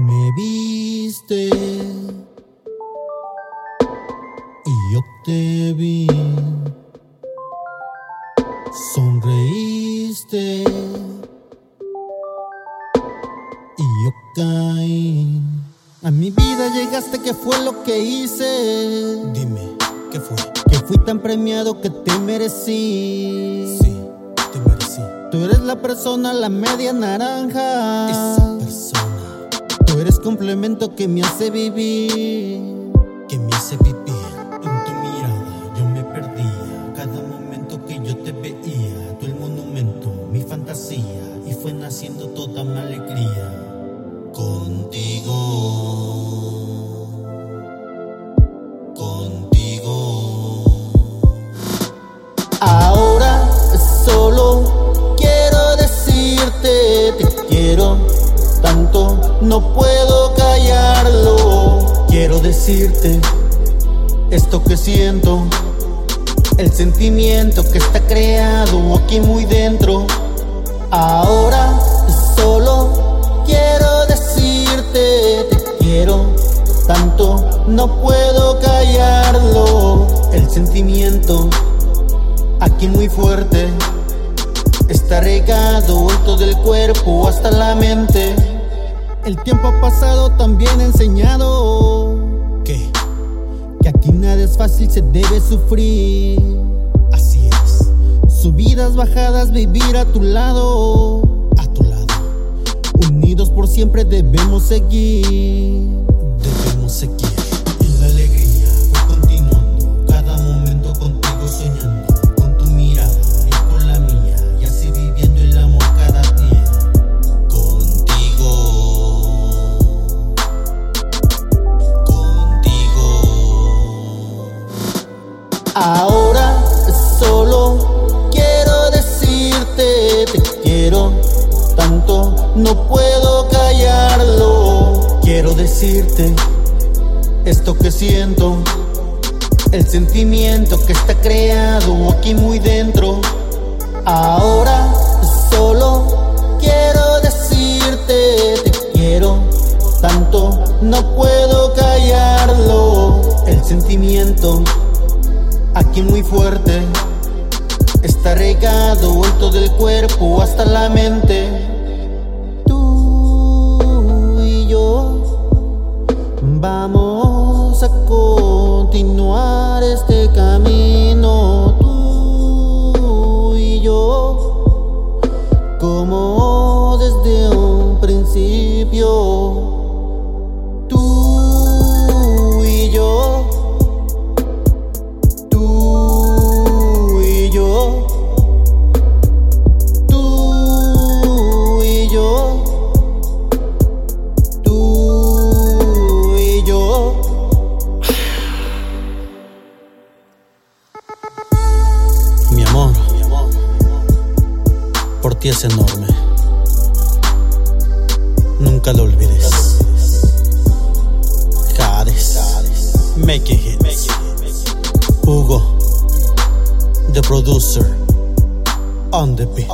Me viste y yo te vi. Sonreíste y yo caí. A mi vida llegaste, ¿qué fue lo que hice? Dime, ¿qué fue? Que fui tan premiado que te merecí. Sí, te merecí. Tú eres la persona, la media naranja. Esa persona eres complemento que me hace vivir. que me hace vivir. En tu mirada yo me perdía. Cada momento que yo te veía. Tú el monumento, mi fantasía. Y fue naciendo toda mi alegría. Contigo. Decirte esto que siento, el sentimiento que está creado aquí muy dentro. Ahora solo quiero decirte te quiero tanto, no puedo callarlo. El sentimiento aquí muy fuerte. Está regado en todo el cuerpo hasta la mente. El tiempo pasado también ha enseñado es fácil, se debe sufrir. Así es. Subidas, bajadas, vivir a tu lado. A tu lado. Unidos por siempre debemos seguir. Debemos seguir decirte esto que siento, el sentimiento que está creado aquí muy dentro. Ahora solo quiero decirte te quiero tanto, no puedo callarlo. El sentimiento aquí muy fuerte. Está regado en todo el cuerpo hasta la mente. A continuar este camino. Tú y yo, como desde un principio. Es enorme. Nunca lo olvides. Hades, make it hit. Hugo, the producer, on the beat.